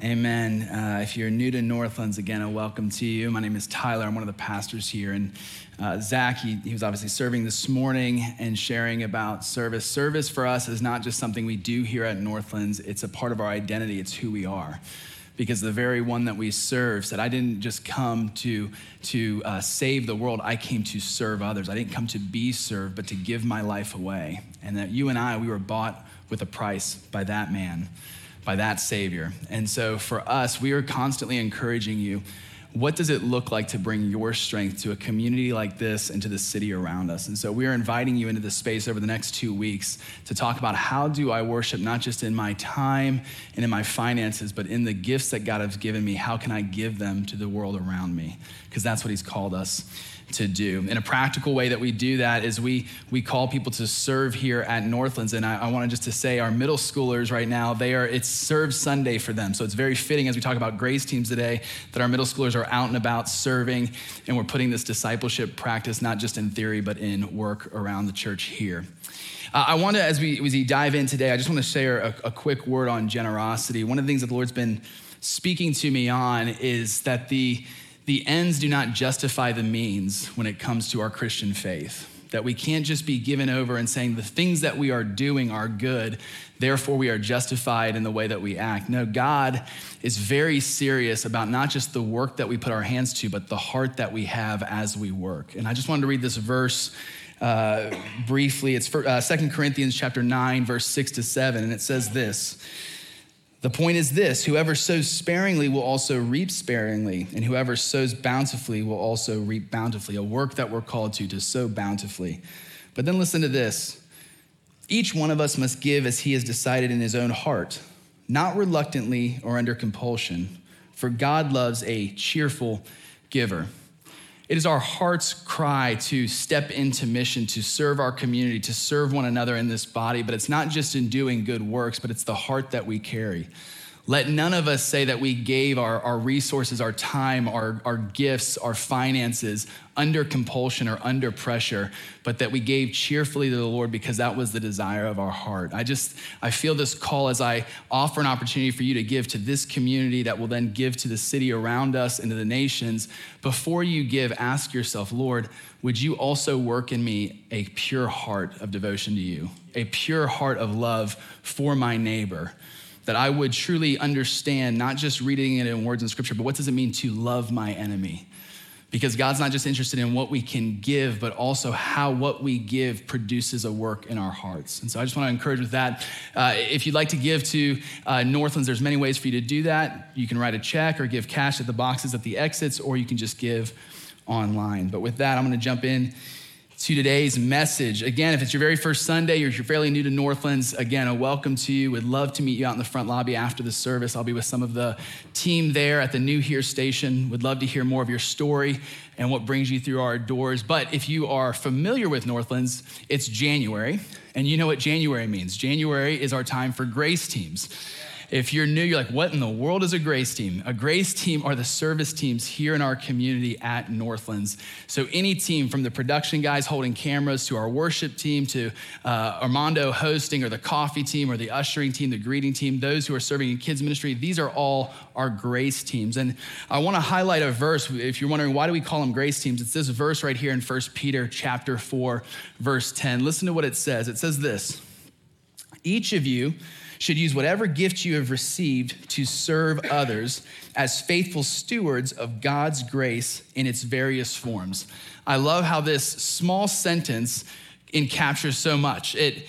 Amen. Uh, if you're new to Northlands, again, a welcome to you. My name is Tyler. I'm one of the pastors here. And uh, Zach, he, he was obviously serving this morning and sharing about service. Service for us is not just something we do here at Northlands, it's a part of our identity, it's who we are. Because the very one that we serve said, I didn't just come to, to uh, save the world, I came to serve others. I didn't come to be served, but to give my life away. And that you and I, we were bought with a price by that man by that Savior. And so for us, we are constantly encouraging you. What does it look like to bring your strength to a community like this and to the city around us? And so we are inviting you into this space over the next two weeks to talk about how do I worship not just in my time and in my finances, but in the gifts that God has given me. How can I give them to the world around me? Because that's what He's called us to do. In a practical way that we do that is we, we call people to serve here at Northlands. And I, I wanted just to say our middle schoolers right now, they are, it's Serve Sunday for them. So it's very fitting as we talk about grace teams today that our middle schoolers are out and about serving and we're putting this discipleship practice, not just in theory, but in work around the church here. Uh, I want to, as we, as we dive in today, I just want to share a, a quick word on generosity. One of the things that the Lord's been speaking to me on is that the, the ends do not justify the means when it comes to our Christian faith. That we can't just be given over and saying the things that we are doing are good, therefore we are justified in the way that we act. No, God is very serious about not just the work that we put our hands to, but the heart that we have as we work. And I just wanted to read this verse uh, briefly. It's for, uh, 2 Corinthians chapter 9, verse 6 to 7, and it says this. The point is this whoever sows sparingly will also reap sparingly, and whoever sows bountifully will also reap bountifully, a work that we're called to, to sow bountifully. But then listen to this each one of us must give as he has decided in his own heart, not reluctantly or under compulsion, for God loves a cheerful giver. It is our heart's cry to step into mission, to serve our community, to serve one another in this body, but it's not just in doing good works, but it's the heart that we carry. Let none of us say that we gave our, our resources, our time, our, our gifts, our finances under compulsion or under pressure, but that we gave cheerfully to the Lord because that was the desire of our heart. I just, I feel this call as I offer an opportunity for you to give to this community that will then give to the city around us and to the nations. Before you give, ask yourself, Lord, would you also work in me a pure heart of devotion to you, a pure heart of love for my neighbor? That I would truly understand, not just reading it in words in scripture, but what does it mean to love my enemy? Because God's not just interested in what we can give, but also how what we give produces a work in our hearts. And so I just want to encourage with that. Uh, if you'd like to give to uh, Northlands, there's many ways for you to do that. You can write a check or give cash at the boxes at the exits, or you can just give online. But with that, I'm going to jump in to today's message. Again, if it's your very first Sunday or if you're fairly new to Northlands, again, a welcome to you. Would love to meet you out in the front lobby after the service. I'll be with some of the team there at the New Here station. Would love to hear more of your story and what brings you through our doors. But if you are familiar with Northlands, it's January, and you know what January means. January is our time for grace teams. If you're new, you're like, what in the world is a grace team? A grace team are the service teams here in our community at Northlands. So, any team from the production guys holding cameras to our worship team to uh, Armando hosting or the coffee team or the ushering team, the greeting team, those who are serving in kids' ministry, these are all our grace teams. And I want to highlight a verse. If you're wondering why do we call them grace teams, it's this verse right here in 1 Peter chapter 4, verse 10. Listen to what it says. It says this Each of you, should use whatever gift you have received to serve others as faithful stewards of God's grace in its various forms. I love how this small sentence encaptures so much. It,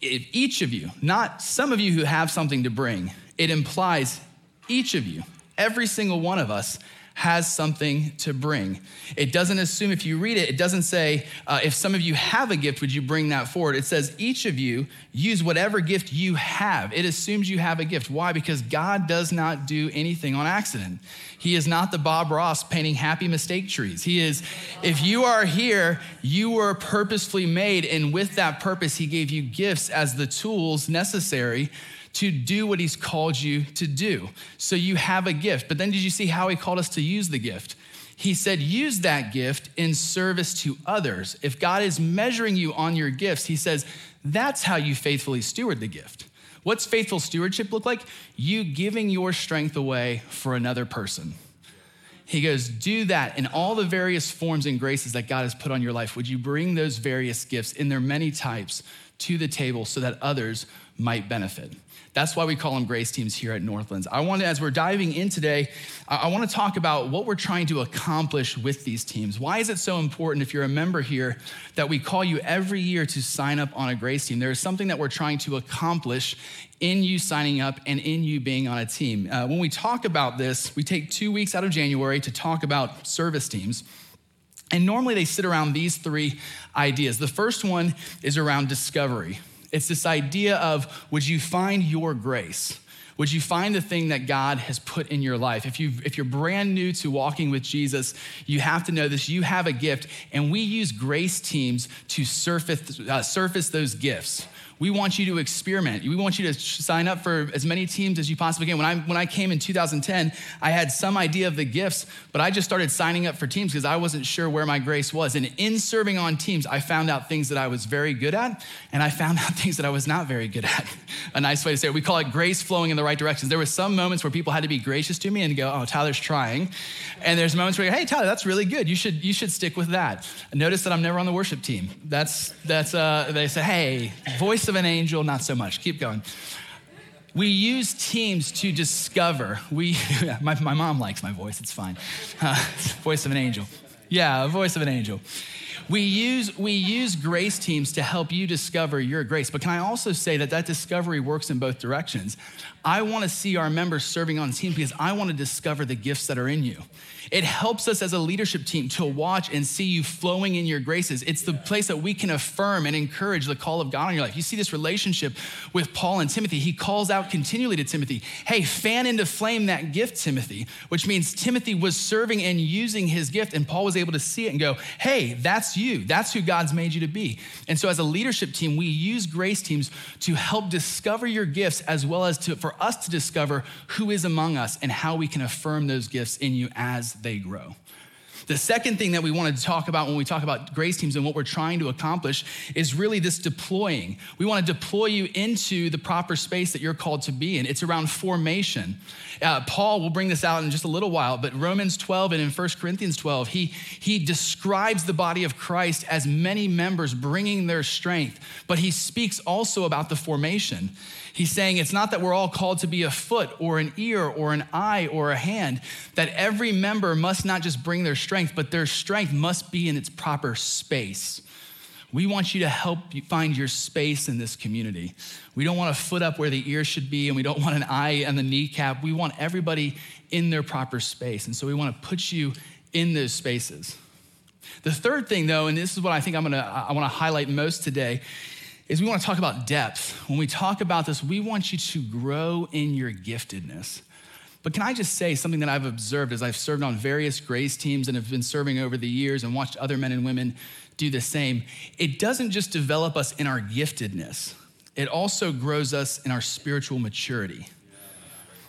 it, each of you, not some of you who have something to bring, it implies each of you, every single one of us, has something to bring. It doesn't assume, if you read it, it doesn't say, uh, if some of you have a gift, would you bring that forward? It says, each of you use whatever gift you have. It assumes you have a gift. Why? Because God does not do anything on accident. He is not the Bob Ross painting happy mistake trees. He is, if you are here, you were purposefully made, and with that purpose, He gave you gifts as the tools necessary to do what he's called you to do. So you have a gift. But then did you see how he called us to use the gift? He said, use that gift in service to others. If God is measuring you on your gifts, he says, that's how you faithfully steward the gift. What's faithful stewardship look like? You giving your strength away for another person. He goes, Do that in all the various forms and graces that God has put on your life. Would you bring those various gifts in their many types to the table so that others might benefit? That's why we call them grace teams here at Northlands. I want to, as we're diving in today, I want to talk about what we're trying to accomplish with these teams. Why is it so important, if you're a member here, that we call you every year to sign up on a grace team? There is something that we're trying to accomplish in you signing up and in you being on a team. Uh, when we talk about this, we take two weeks out of January to talk about service teams. And normally they sit around these three ideas. The first one is around discovery. It's this idea of would you find your grace? Would you find the thing that God has put in your life? If, you if you're brand new to walking with Jesus, you have to know this. You have a gift, and we use grace teams to surface, uh, surface those gifts. We want you to experiment. We want you to sign up for as many teams as you possibly can. When I, when I came in 2010, I had some idea of the gifts, but I just started signing up for teams because I wasn't sure where my grace was. And in serving on teams, I found out things that I was very good at, and I found out things that I was not very good at. A nice way to say it. We call it grace flowing in the right directions. There were some moments where people had to be gracious to me and go, oh, Tyler's trying. And there's moments where, hey, Tyler, that's really good. You should, you should stick with that. Notice that I'm never on the worship team. That's, that's uh, they say, hey, voice of an angel, not so much. Keep going. We use teams to discover. We, my, my mom likes my voice, it's fine. Uh, voice of an angel. Yeah, voice of an angel. We use, we use grace teams to help you discover your grace. But can I also say that that discovery works in both directions? I want to see our members serving on teams because I want to discover the gifts that are in you. It helps us as a leadership team to watch and see you flowing in your graces. It's the place that we can affirm and encourage the call of God in your life. You see this relationship with Paul and Timothy. He calls out continually to Timothy, hey, fan into flame that gift, Timothy, which means Timothy was serving and using his gift, and Paul was able to see it and go, hey, that's you. That's who God's made you to be. And so, as a leadership team, we use grace teams to help discover your gifts as well as to, for us to discover who is among us and how we can affirm those gifts in you as they grow. The second thing that we want to talk about when we talk about grace teams and what we're trying to accomplish is really this deploying. We want to deploy you into the proper space that you're called to be in. It's around formation. Uh, Paul will bring this out in just a little while, but Romans 12 and in 1 Corinthians 12, he, he describes the body of Christ as many members bringing their strength, but he speaks also about the formation. He's saying it's not that we're all called to be a foot or an ear or an eye or a hand, that every member must not just bring their strength, but their strength must be in its proper space. We want you to help you find your space in this community. We don't want a foot up where the ear should be, and we don't want an eye and the kneecap. We want everybody in their proper space. And so we want to put you in those spaces. The third thing, though, and this is what I think I'm gonna I want to highlight most today, is we want to talk about depth. When we talk about this, we want you to grow in your giftedness. But can I just say something that I've observed as I've served on various grace teams and have been serving over the years and watched other men and women do the same? It doesn't just develop us in our giftedness, it also grows us in our spiritual maturity.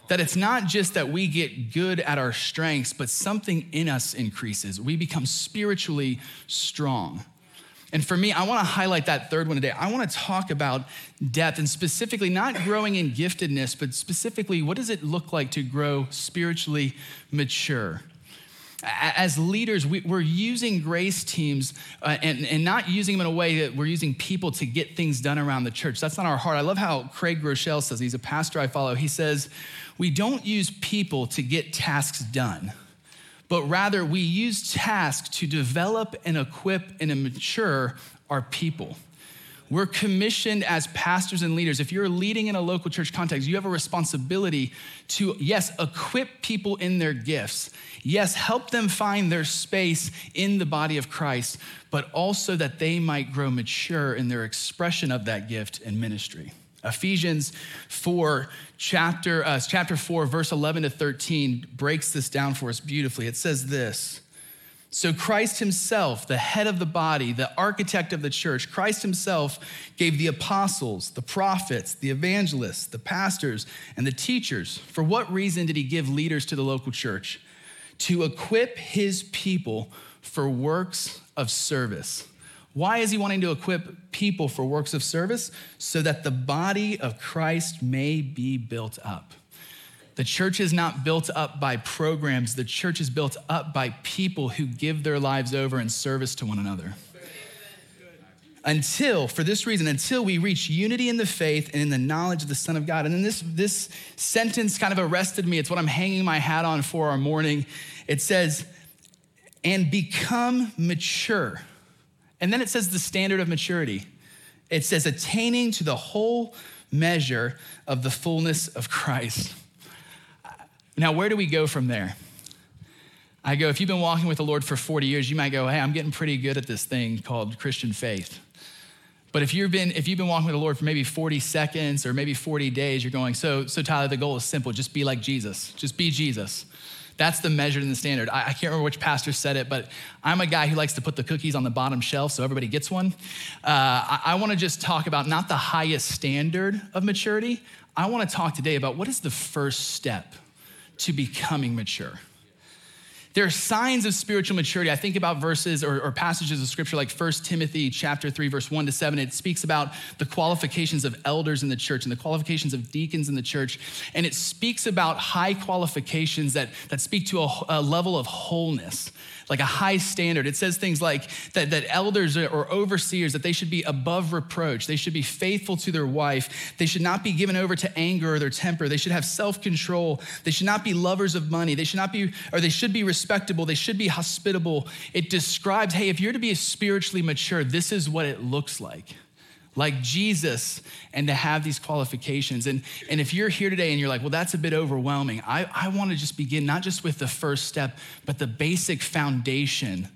That it's not just that we get good at our strengths, but something in us increases. We become spiritually strong. And for me, I want to highlight that third one today. I want to talk about depth and specifically not growing in giftedness, but specifically, what does it look like to grow spiritually mature? As leaders, we, are using grace teams uh, and, not using them in a way that we're using people to get things done around the church. That's not our heart. I love how Craig Groeschel says, he's a pastor I follow. He says, We don't use people to get tasks done but rather we use tasks to develop and equip and mature our people. We're commissioned as pastors and leaders. If you're leading in a local church context, you have a responsibility to, yes, equip people in their gifts. Yes, help them find their space in the body of Christ, but also that they might grow mature in their expression of that gift and ministry. Ephesians 4, chapter, uh, chapter 4, verse 11 to 13, breaks this down for us beautifully. It says this So Christ himself, the head of the body, the architect of the church, Christ himself gave the apostles, the prophets, the evangelists, the pastors, and the teachers. For what reason did he give leaders to the local church? To equip his people for works of service Why is he wanting to equip people for works of service? So that the body of Christ may be built up. The church is not built up by programs, the church is built up by people who give their lives over in service to one another. Until, for this reason, until we reach unity in the faith and in the knowledge of the Son of God. And then this, this sentence kind of arrested me. It's what I'm hanging my hat on for our morning. It says, and become mature. And then it says the standard of maturity. It says, attaining to the whole measure of the fullness of Christ. Now, where do we go from there? I go, if you've been walking with the Lord for 40 years, you might go, hey, I'm getting pretty good at this thing called Christian faith. But if you've been if you've been walking with the Lord for maybe 40 seconds or maybe 40 days, you're going, so so Tyler, the goal is simple. Just be like Jesus. Just be Jesus. That's the measure and the standard. I, I, can't remember which pastor said it, but I'm a guy who likes to put the cookies on the bottom shelf so everybody gets one. Uh, I, I want to just talk about not the highest standard of maturity. I want to talk today about what is the first step to becoming mature. There are signs of spiritual maturity. I think about verses or, or, passages of scripture like 1 Timothy chapter 3, verse 1 to 7. It speaks about the qualifications of elders in the church and the qualifications of deacons in the church. And it speaks about high qualifications that, that speak to a, a level of wholeness like a high standard. It says things like that, that elders or overseers, that they should be above reproach. They should be faithful to their wife. They should not be given over to anger or their temper. They should have self-control. They should not be lovers of money. They should not be, or they should be respectable. They should be hospitable. It describes, hey, if you're to be spiritually mature, this is what it looks like like Jesus and to have these qualifications. And, and if you're here today and you're like, well, that's a bit overwhelming, I, I want to just begin not just with the first step, but the basic foundation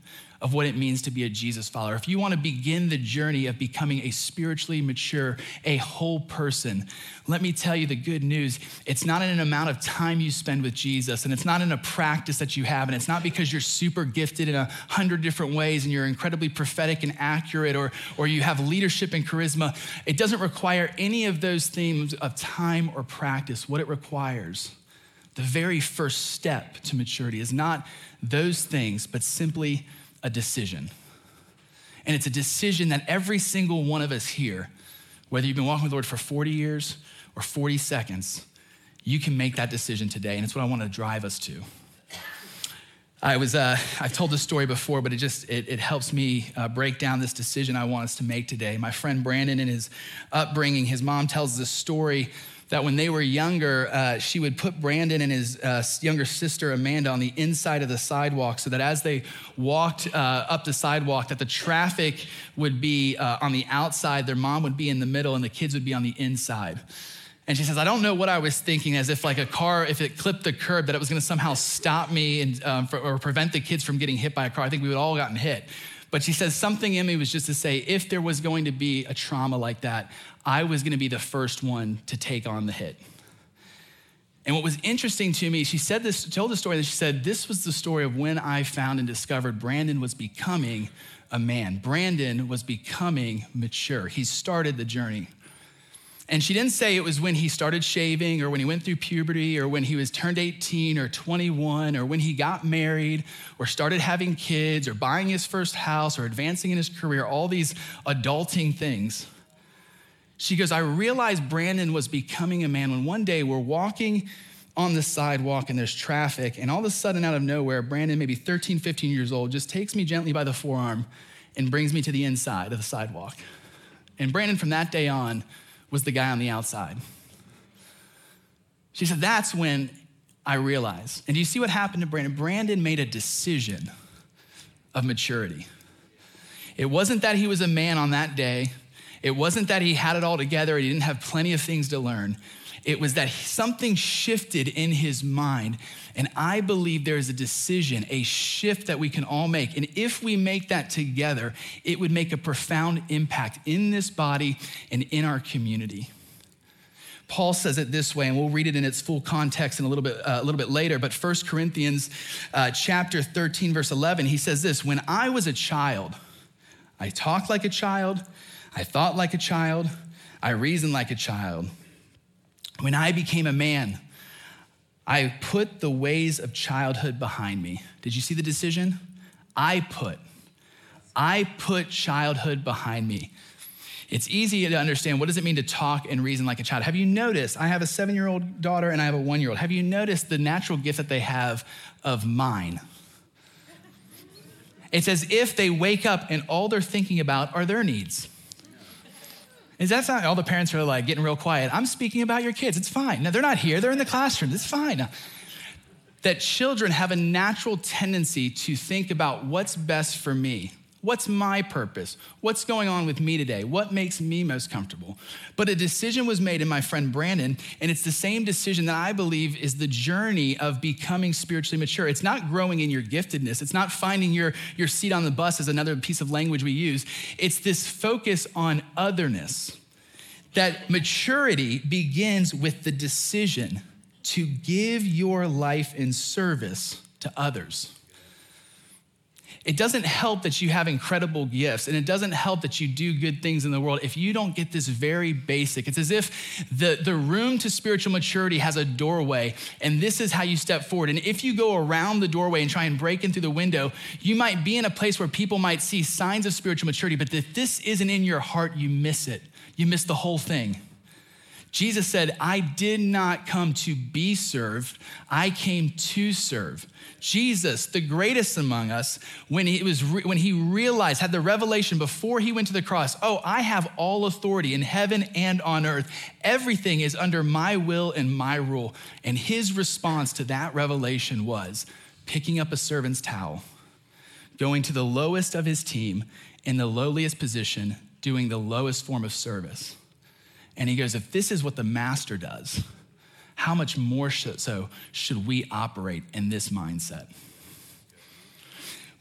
of what it means to be a Jesus follower, if you want to begin the journey of becoming a spiritually mature, a whole person, let me tell you the good news. It's not in an amount of time you spend with Jesus, and it's not in a practice that you have, and it's not because you're super gifted in a hundred different ways and you're incredibly prophetic and accurate, or, or you have leadership and charisma. It doesn't require any of those themes of time or practice. What it requires, the very first step to maturity, is not those things, but simply a decision. And it's a decision that every single one of us here, whether you've been walking with the Lord for 40 years or 40 seconds, you can make that decision today. And it's what I want to drive us to. I was, uh, I've told this story before, but it just, it, it helps me uh, break down this decision I want us to make today. My friend Brandon, in his upbringing, his mom tells this story that when they were younger, uh, she would put Brandon and his uh, younger sister Amanda on the inside of the sidewalk, so that as they walked uh, up the sidewalk, that the traffic would be uh, on the outside, their mom would be in the middle, and the kids would be on the inside. And she says, I don't know what I was thinking, as if like a car, if it clipped the curb, that it was going to somehow stop me and um, for, or prevent the kids from getting hit by a car. I think we would all gotten hit. But she says something in me was just to say, if there was going to be a trauma like that, I was going to be the first one to take on the hit. And what was interesting to me, she said this, told the story that she said, this was the story of when I found and discovered Brandon was becoming a man. Brandon was becoming mature. He started the journey. And she didn't say it was when he started shaving or when he went through puberty or when he was turned 18 or 21 or when he got married or started having kids or buying his first house or advancing in his career, all these adulting things. She goes, I realized Brandon was becoming a man when one day we're walking on the sidewalk and there's traffic, and all of a sudden, out of nowhere, Brandon, maybe 13, 15 years old, just takes me gently by the forearm and brings me to the inside of the sidewalk. And Brandon, from that day on, was the guy on the outside. She said, That's when I realized. And do you see what happened to Brandon? Brandon made a decision of maturity. It wasn't that he was a man on that day, it wasn't that he had it all together, he didn't have plenty of things to learn. It was that something shifted in his mind. And I believe there is a decision, a shift that we can all make. And if we make that together, it would make a profound impact in this body and in our community. Paul says it this way, and we'll read it in its full context in a little bit, uh, a little bit later. But 1 Corinthians uh, chapter 13, verse 11, he says this When I was a child, I talked like a child, I thought like a child, I reasoned like a child. When I became a man, I put the ways of childhood behind me. Did you see the decision? I put, I put childhood behind me. It's easy to understand what does it mean to talk and reason like a child. Have you noticed? I have a seven year old daughter and I have a one year old. Have you noticed the natural gift that they have of mine? It's as if they wake up and all they're thinking about are their needs. Is that not all the parents are like getting real quiet? I'm speaking about your kids. It's fine. No, they're not here. They're in the classroom. It's fine. That children have a natural tendency to think about what's best for me. What's my purpose? What's going on with me today? What makes me most comfortable? But a decision was made in my friend Brandon, and it's the same decision that I believe is the journey of becoming spiritually mature. It's not growing in your giftedness, it's not finding your, your seat on the bus, is another piece of language we use. It's this focus on otherness. That maturity begins with the decision to give your life in service to others. It doesn't help that you have incredible gifts and it doesn't help that you do good things in the world if you don't get this very basic. It's as if the, the room to spiritual maturity has a doorway and this is how you step forward. And if you go around the doorway and try and break in through the window, you might be in a place where people might see signs of spiritual maturity, but if this isn't in your heart, you miss it. You miss the whole thing. Jesus said, I did not come to be served, I came to serve. Jesus, the greatest among us, when he, was re- when he realized, had the revelation before he went to the cross, oh, I have all authority in heaven and on earth. Everything is under my will and my rule. And his response to that revelation was picking up a servant's towel, going to the lowest of his team in the lowliest position, doing the lowest form of service and he goes, If this is what the master does, how much more so should we operate in this mindset?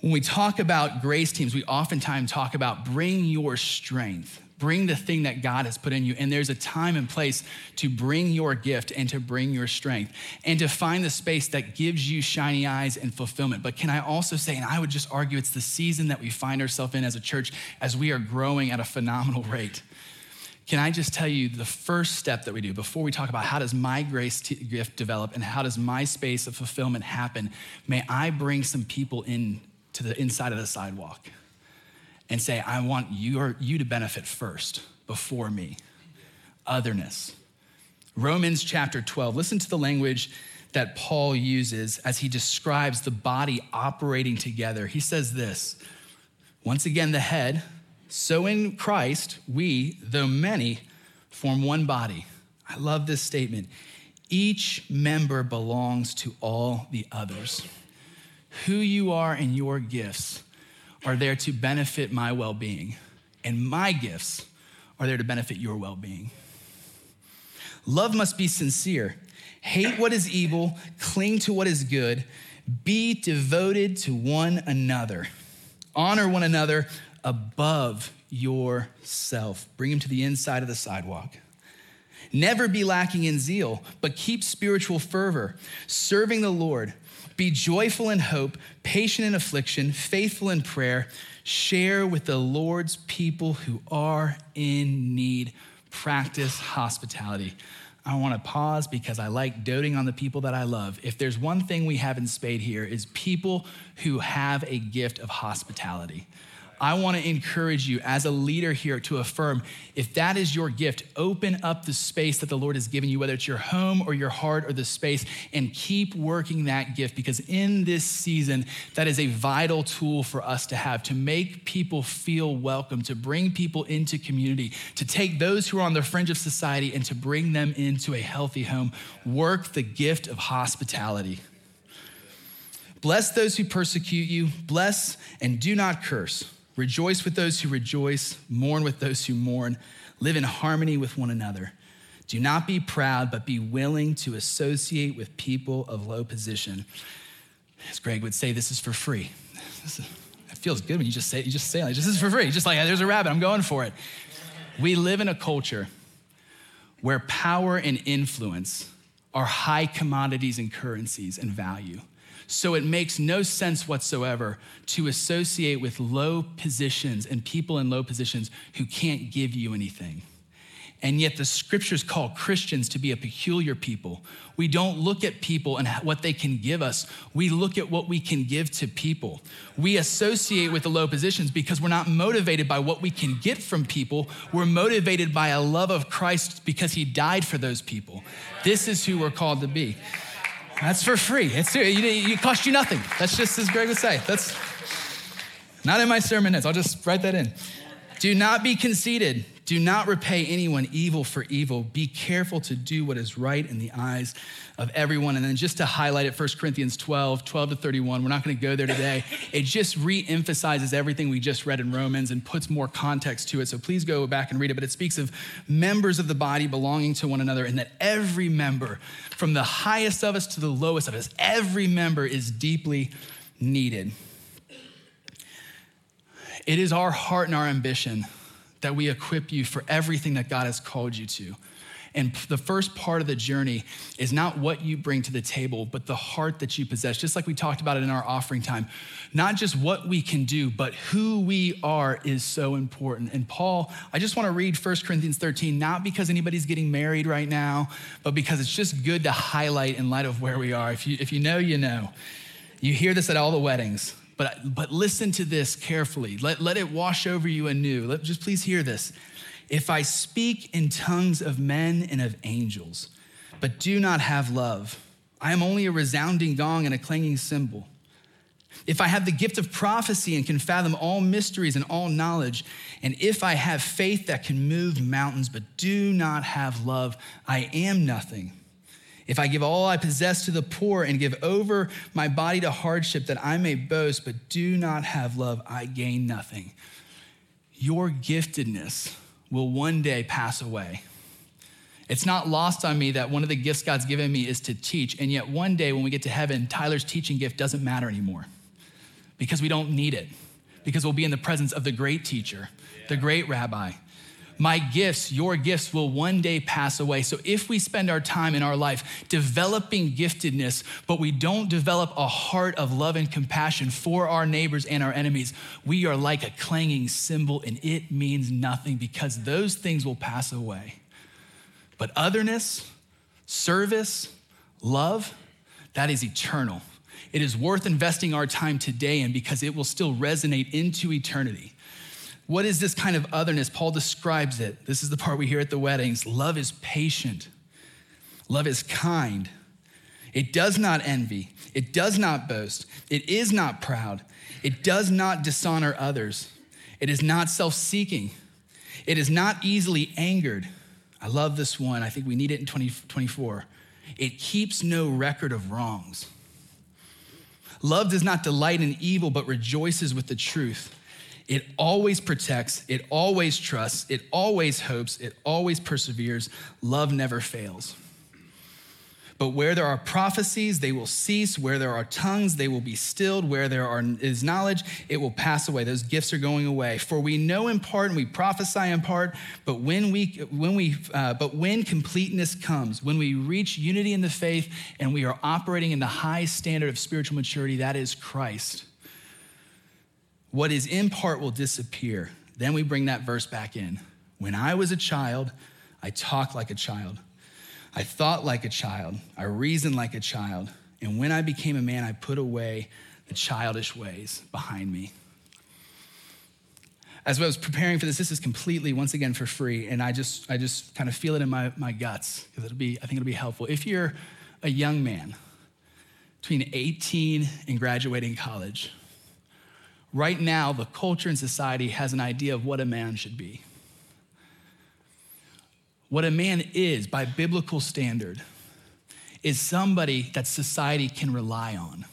When we talk about grace teams, we oftentimes talk about bring your strength, bring the thing that God has put in you. And there's a time and place to bring your gift and to bring your strength and to find the space that gives you shiny eyes and fulfillment. But can I also say, and I would just argue it's the season that we find ourselves in as a church as we are growing at a phenomenal rate. Can I just tell you the first step that we do before we talk about how does my grace gift develop and how does my space of fulfillment happen? May I bring some people in to the inside of the sidewalk and say, I want your, you to benefit first before me. Otherness. Romans chapter 12. Listen to the language that Paul uses as he describes the body operating together. He says this once again, the head so in Christ, we, though many, form one body. I love this statement. Each member belongs to all the others. Who you are and your gifts are there to benefit my well being, and my gifts are there to benefit your well being. Love must be sincere. Hate what is evil, cling to what is good, be devoted to one another, honor one another above yourself. Bring him to the inside of the sidewalk. Never be lacking in zeal, but keep spiritual fervor, serving the Lord. Be joyful in hope, patient in affliction, faithful in prayer. Share with the Lord's people who are in need. Practice hospitality. I want to pause because I like doting on the people that I love. If there's one thing we have in spade here is people who have a gift of hospitality. I want to encourage you as a leader here to affirm if that is your gift, open up the space that the Lord has given you, whether it's your home or your heart or the space, and keep working that gift because in this season, that is a vital tool for us to have to make people feel welcome, to bring people into community, to take those who are on the fringe of society and to bring them into a healthy home. Work the gift of hospitality. Bless those who persecute you, bless and do not curse. Rejoice with those who rejoice, mourn with those who mourn, live in harmony with one another. Do not be proud, but be willing to associate with people of low position. As Greg would say, this is for free. It feels good when you just say you just say like, this is for free. Just like there's a rabbit, I'm going for it. We live in a culture where power and influence are high commodities and currencies and value. So it makes no sense whatsoever to associate with low positions and people in low positions who can't give you anything. And yet, the scriptures call Christians to be a peculiar people. We don't look at people and what they can give us. We look at what we can give to people. We associate with the low positions because we're not motivated by what we can get from people. We're motivated by a love of Christ because he died for those people. This is who we're called to be. That's for free. It's, you. it cost you nothing. That's just as Greg would say. That's not in my sermon notes. I'll just write that in. Do not be conceited. Do not repay anyone evil for evil. Be careful to do what is right in the eyes of everyone. And then just to highlight it, 1 Corinthians 12, 12 to 31, we're not going to go there today. It just re emphasizes everything we just read in Romans and puts more context to it. So please go back and read it. But it speaks of members of the body belonging to one another and that every member, from the highest of us to the lowest of us, every member is deeply needed. It is our heart and our ambition that we equip you for everything that God has called you to. And the first part of the journey is not what you bring to the table, but the heart that you possess, just like we talked about it in our offering time. Not just what we can do, but who we are is so important. And Paul, I just want to read 1 Corinthians 13, not because anybody's getting married right now, but because it's just good to highlight in light of where we are. If you, if you know, you know. You hear this at all the weddings. But, but listen to this carefully. Let, let it wash over you anew. Let, just please hear this. If I speak in tongues of men and of angels, but do not have love, I am only a resounding gong and a clanging cymbal. If I have the gift of prophecy and can fathom all mysteries and all knowledge, and if I have faith that can move mountains but do not have love, I am nothing. If I give all I possess to the poor and give over my body to hardship that I may boast, but do not have love, I gain nothing. Your giftedness will one day pass away. It's not lost on me that one of the gifts God's given me is to teach. And yet, one day when we get to heaven, Tyler's teaching gift doesn't matter anymore because we don't need it, because we'll be in the presence of the great teacher, the great rabbi, my gifts, your gifts will one day pass away. So if we spend our time in our life developing giftedness, but we don't develop a heart of love and compassion for our neighbors and our enemies, we are like a clanging cymbal and it means nothing because those things will pass away. But otherness, service, love, that is eternal. It is worth investing our time today in because it will still resonate into eternity. What is this kind of otherness? Paul describes it. This is the part we hear at the weddings. Love is patient, love is kind. It does not envy, it does not boast, it is not proud, it does not dishonor others, it is not self seeking, it is not easily angered. I love this one. I think we need it in 2024. It keeps no record of wrongs. Love does not delight in evil, but rejoices with the truth. It always protects, it always trusts, it always hopes, it always perseveres. Love never fails. But where there are prophecies, they will cease. Where there are tongues, they will be stilled. Where there are, is knowledge, it will pass away. Those gifts are going away. For we know in part and we prophesy in part. But when we, when we, uh, but when completeness comes, when we reach unity in the faith and we are operating in the high standard of spiritual maturity, that is Christ what is in part will disappear. Then we bring that verse back in. When I was a child, I talked like a child. I thought like a child. I reasoned like a child. And when I became a man, I put away the childish ways behind me. As I was preparing for this, this is completely, once again, for free. And I just, I just kind of feel it in my, my guts because it'll be, I think it'll be helpful. If you're a young man between 18 and graduating college, Right now, the culture and society has an idea of what a man should be. What a man is, by biblical standard, is somebody that society can rely on.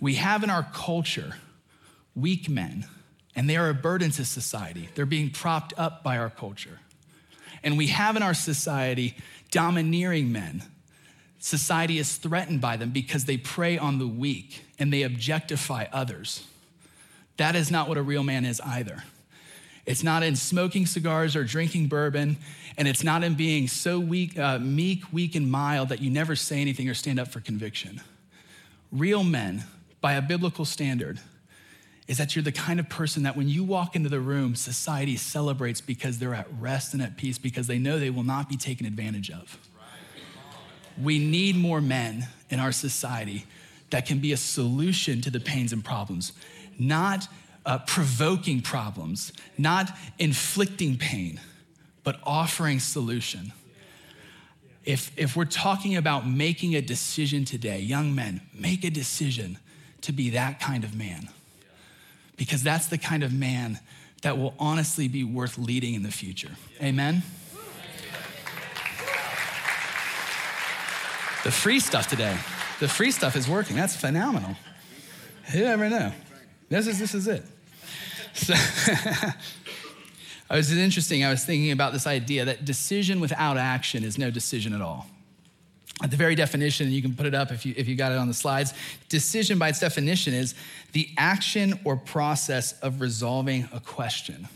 We have in our culture weak men, and they are a burden to society. They're being propped up by our culture. And we have in our society domineering men. Society is threatened by them because they prey on the weak and they objectify others. That is not what a real man is either. It's not in smoking cigars or drinking bourbon, and it's not in being so weak, uh, meek, weak, and mild that you never say anything or stand up for conviction. Real men, by a biblical standard, is that you're the kind of person that when you walk into the room, society celebrates because they're at rest and at peace because they know they will not be taken advantage of. We need more men in our society that can be a solution to the pains and problems, not uh, provoking problems, not inflicting pain, but offering solution. If, if we're talking about making a decision today, young men, make a decision to be that kind of man because that's the kind of man that will honestly be worth leading in the future. Amen? The free stuff today, the free stuff is working. That's phenomenal. Who ever knew? This is, this is it. So, I was interesting. I was thinking about this idea that decision without action is no decision at all. At the very definition, you can put it up if you, if you got it on the slides, decision by its definition is the action or process of resolving a question.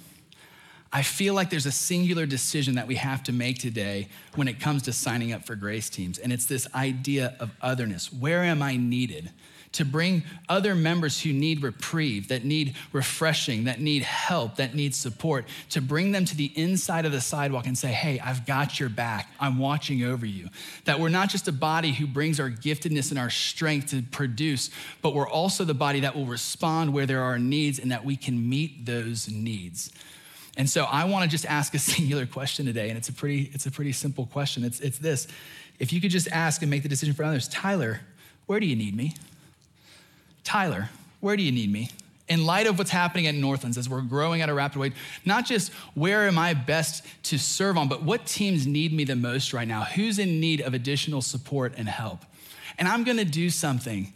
I feel like there's a singular decision that we have to make today when it comes to signing up for grace teams, and it's this idea of otherness. Where am I needed? To bring other members who need reprieve, that need refreshing, that need help, that need support, to bring them to the inside of the sidewalk and say, Hey, I've got your back. I'm watching over you. That we're not just a body who brings our giftedness and our strength to produce, but we're also the body that will respond where there are needs and that we can meet those needs. And so I want to just ask a singular question today, and it's a pretty, it's a pretty simple question. It's, it's this. If you could just ask and make the decision for others, Tyler, where do you need me? Tyler, where do you need me? In light of what's happening at Northlands as we're growing at a rapid rate, not just where am I best to serve on, but what teams need me the most right now? Who's in need of additional support and help? And I'm gonna do something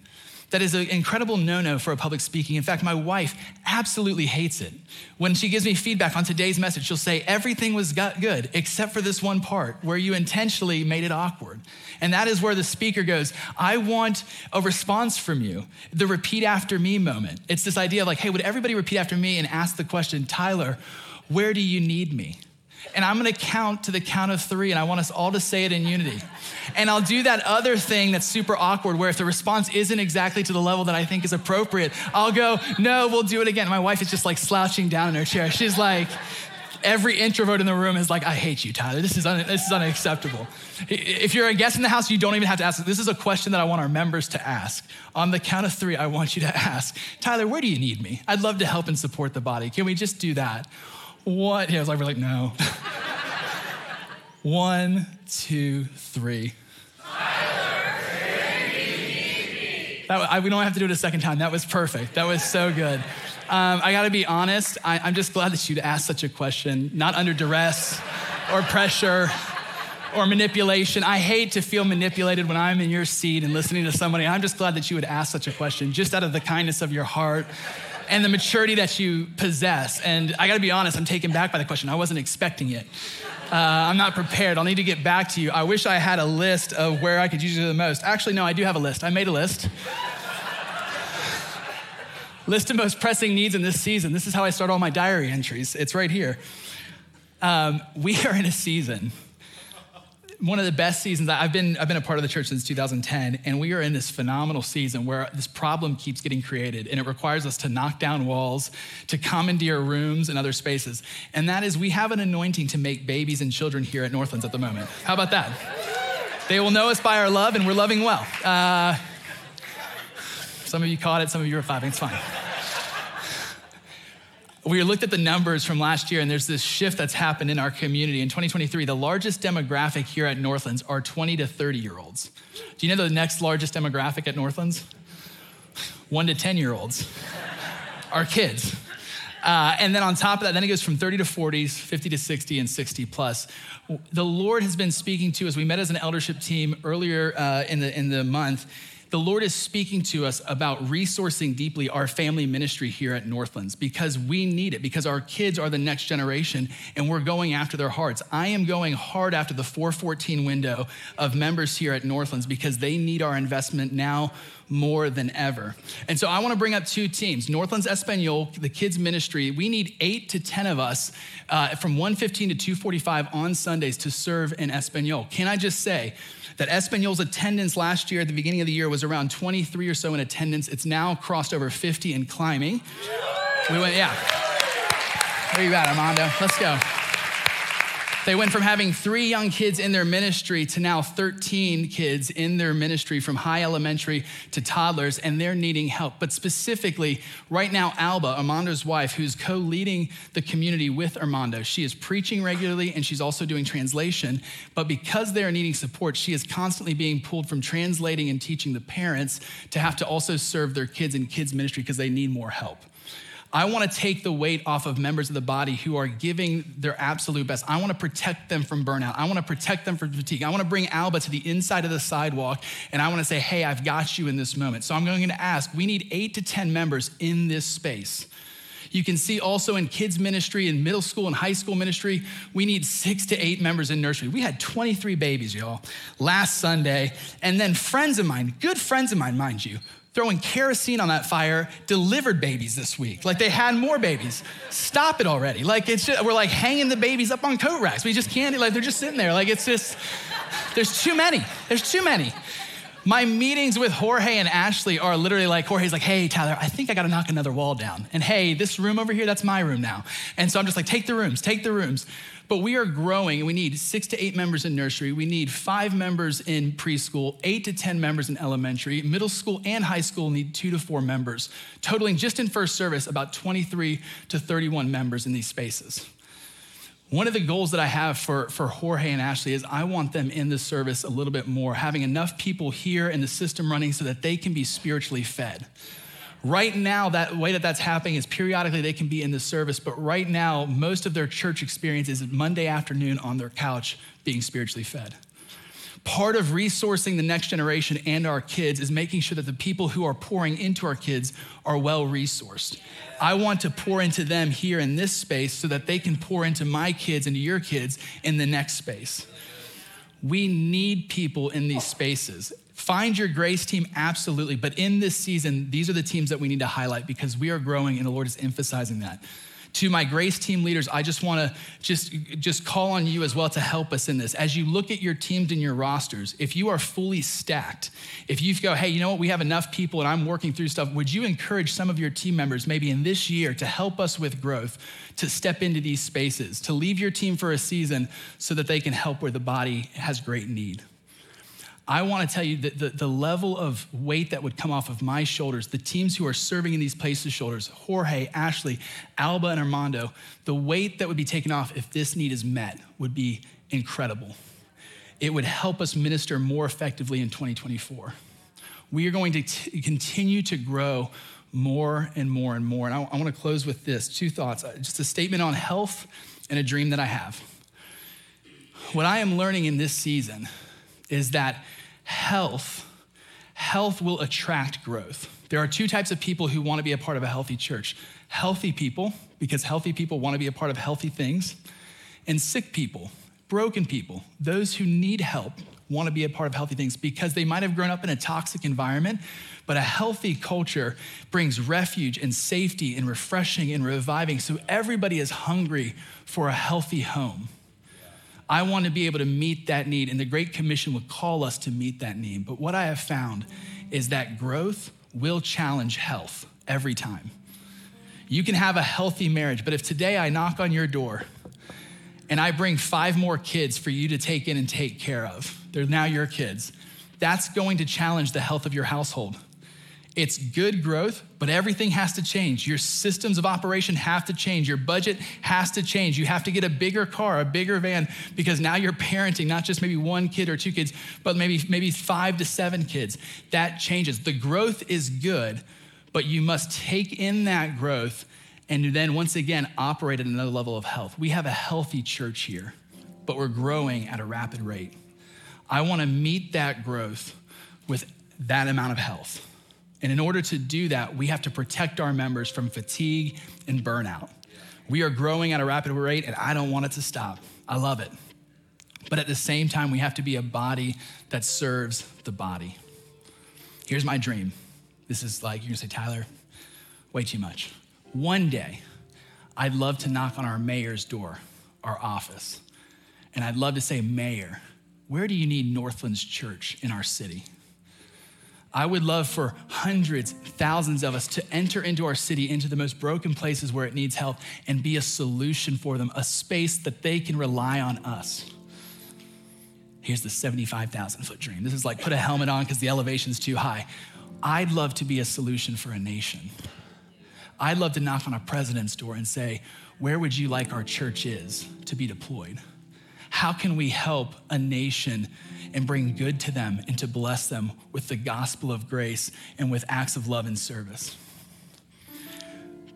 that is an incredible no no for a public speaking. In fact, my wife absolutely hates it. When she gives me feedback on today's message, she'll say, Everything was good except for this one part where you intentionally made it awkward. And that is where the speaker goes, I want a response from you, the repeat after me moment. It's this idea of like, hey, would everybody repeat after me and ask the question, Tyler, where do you need me? And I'm gonna count to the count of three, and I want us all to say it in unity. And I'll do that other thing that's super awkward, where if the response isn't exactly to the level that I think is appropriate, I'll go, no, we'll do it again. My wife is just like slouching down in her chair. She's like, every introvert in the room is like, I hate you, Tyler. This is, un- this is unacceptable. If you're a guest in the house, you don't even have to ask. This is a question that I want our members to ask. On the count of three, I want you to ask, Tyler, where do you need me? I'd love to help and support the body. Can we just do that? What? Yeah, I was like, we're like, no. One, two, three. That, I, we don't have to do it a second time. That was perfect. That was so good. Um, I gotta be honest, I, I'm just glad that you'd asked such a question, not under duress or pressure or manipulation. I hate to feel manipulated when I'm in your seat and listening to somebody. I'm just glad that you would ask such a question just out of the kindness of your heart and the maturity that you possess. And I gotta be honest, I'm taken back by the question. I wasn't expecting it. Uh, I'm not prepared. I'll need to get back to you. I wish I had a list of where I could use you the most. Actually, no, I do have a list. I made a list. list of most pressing needs in this season. This is how I start all my diary entries. It's right here. Um, we are in a season one of the best seasons. I've been, I've been a part of the church since 2010, and we are in this phenomenal season where this problem keeps getting created, and it requires us to knock down walls, to commandeer rooms and other spaces. And that is, we have an anointing to make babies and children here at Northlands at the moment. How about that? They will know us by our love, and we're loving well. Uh, some of you caught it, some of you are clapping, it's fine we looked at the numbers from last year, and there's this shift that's happened in our community. In 2023, the largest demographic here at Northlands are 20 to 30 year olds. Do you know the next largest demographic at Northlands? One to 10 year olds. Our kids. Uh, and then on top of that, then it goes from 30 to 40s, 50 to 60, and 60 plus. The Lord has been speaking to us. We met as an eldership team earlier uh, in, the, in the month the Lord is speaking to us about resourcing deeply our family ministry here at Northlands because we need it, because our kids are the next generation and we're going after their hearts. I am going hard after the 414 window of members here at Northlands because they need our investment now more than ever. And so I want to bring up two teams Northlands Espanol, the kids ministry. We need eight to 10 of us uh, from 115 to 245 on Sundays to serve in Espanol. Can I just say, that Espanol's attendance last year at the beginning of the year was around 23 or so in attendance. It's now crossed over 50 and climbing. We went, yeah. Where you at, Armando? Let's go. They went from having three young kids in their ministry to now 13 kids in their ministry from high elementary to toddlers, and they're needing help. But specifically, right now, Alba, Armando's wife, who's co leading the community with Armando, she is preaching regularly and she's also doing translation. But because they're needing support, she is constantly being pulled from translating and teaching the parents to have to also serve their kids in kids' ministry because they need more help. I want to take the weight off of members of the body who are giving their absolute best. I want to protect them from burnout. I want to protect them from fatigue. I want to bring Alba to the inside of the sidewalk and I want to say, hey, I've got you in this moment. So I'm going to ask we need eight to 10 members in this space. You can see also in kids' ministry, in middle school and high school ministry, we need six to eight members in nursery. We had 23 babies, y'all, last Sunday. And then friends of mine, good friends of mine, mind you, throwing kerosene on that fire delivered babies this week. Like they had more babies. Stop it already. Like it's just, we're like hanging the babies up on coat racks. We just can't, like they're just sitting there. Like it's just, there's too many. There's too many. My meetings with Jorge and Ashley are literally like, Jorge's like, hey, Tyler, I think I gotta knock another wall down. And hey, this room over here, that's my room now. And so I'm just like, take the rooms, take the rooms. But we are growing and we need six to eight members in nursery. We need five members in preschool, eight to 10 members in elementary. Middle school and high school need two to four members, totaling just in first service about 23 to 31 members in these spaces. One of the goals that I have for, for Jorge and Ashley is I want them in the service a little bit more, having enough people here in the system running so that they can be spiritually fed. Right now, that way that that's happening is periodically they can be in the service, but right now, most of their church experience is Monday afternoon on their couch being spiritually fed. Part of resourcing the next generation and our kids is making sure that the people who are pouring into our kids are well resourced. I want to pour into them here in this space so that they can pour into my kids, into your kids in the next space. We need people in these spaces. Find your grace team, absolutely. But in this season, these are the teams that we need to highlight because we are growing and the Lord is emphasizing that. To my grace team leaders, I just want to just, just call on you as well to help us in this. As you look at your teams and your rosters, if you are fully stacked, if you go, hey, you know what, we have enough people and I'm working through stuff, would you encourage some of your team members maybe in this year to help us with growth, to step into these spaces, to leave your team for a season so that they can help where the body has great need? I want to tell you that the, the level of weight that would come off of my shoulders, the teams who are serving in these places' shoulders, Jorge, Ashley, Alba, and Armando, the weight that would be taken off if this need is met would be incredible. It would help us minister more effectively in 2024. We are going to t- continue to grow more and more and more. And I, I want to close with this two thoughts uh, just a statement on health and a dream that I have. What I am learning in this season is that health, health will attract growth. There are two types of people who want to be a part of a healthy church healthy people, because healthy people want to be a part of healthy things, and sick people, broken people, those who need help want to be a part of healthy things because they might have grown up in a toxic environment, but a healthy culture brings refuge and safety and refreshing and reviving. So everybody is hungry for a healthy home. I want to be able to meet that need, and the Great Commission would call us to meet that need. But what I have found is that growth will challenge health every time. You can have a healthy marriage, but if today I knock on your door and I bring five more kids for you to take in and take care of, they're now your kids, that's going to challenge the health of your household. It's good growth, but everything has to change. Your systems of operation have to change. Your budget has to change. You have to get a bigger car, a bigger van, because now you're parenting not just maybe one kid or two kids, but maybe, maybe five to seven kids. That changes. The growth is good, but you must take in that growth and then once again operate at another level of health. We have a healthy church here, but we're growing at a rapid rate. I want to meet that growth with that amount of health. And in order to do that, we have to protect our members from fatigue and burnout. We are growing at a rapid rate, and I don't want it to stop. I love it. But at the same time, we have to be a body that serves the body. Here's my dream. This is like, you're gonna say, Tyler, way too much. One day, I'd love to knock on our mayor's door, our office, and I'd love to say, Mayor, where do you need Northlands Church in our city? I would love for hundreds, thousands of us to enter into our city, into the most broken places where it needs help, and be a solution for them, a space that they can rely on us. Here's the 75,000 foot dream. This is like put a helmet on because the elevation's too high. I'd love to be a solution for a nation. I'd love to knock on a president's door and say, Where would you like our church is to be deployed? How can we help a nation and bring good to them and to bless them with the gospel of grace and with acts of love and service?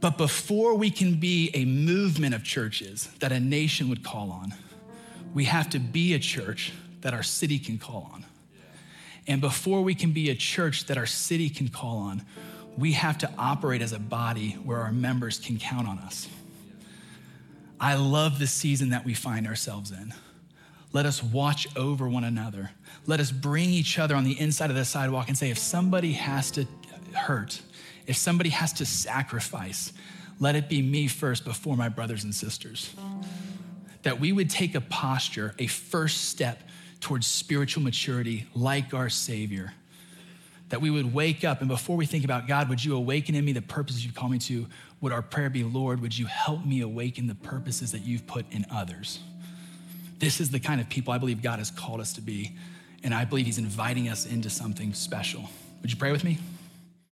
But before we can be a movement of churches that a nation would call on, we have to be a church that our city can call on. And before we can be a church that our city can call on, we have to operate as a body where our members can count on us. I love the season that we find ourselves in. Let us watch over one another. Let us bring each other on the inside of the sidewalk and say, if somebody has to hurt, if somebody has to sacrifice, let it be me first before my brothers and sisters. That we would take a posture, a first step towards spiritual maturity like our Savior. That we would wake up and before we think about God, would you awaken in me the purposes you call me to? Would our prayer be, Lord, would you help me awaken the purposes that you've put in others? This is the kind of people I believe God has called us to be, and I believe He's inviting us into something special. Would you pray with me?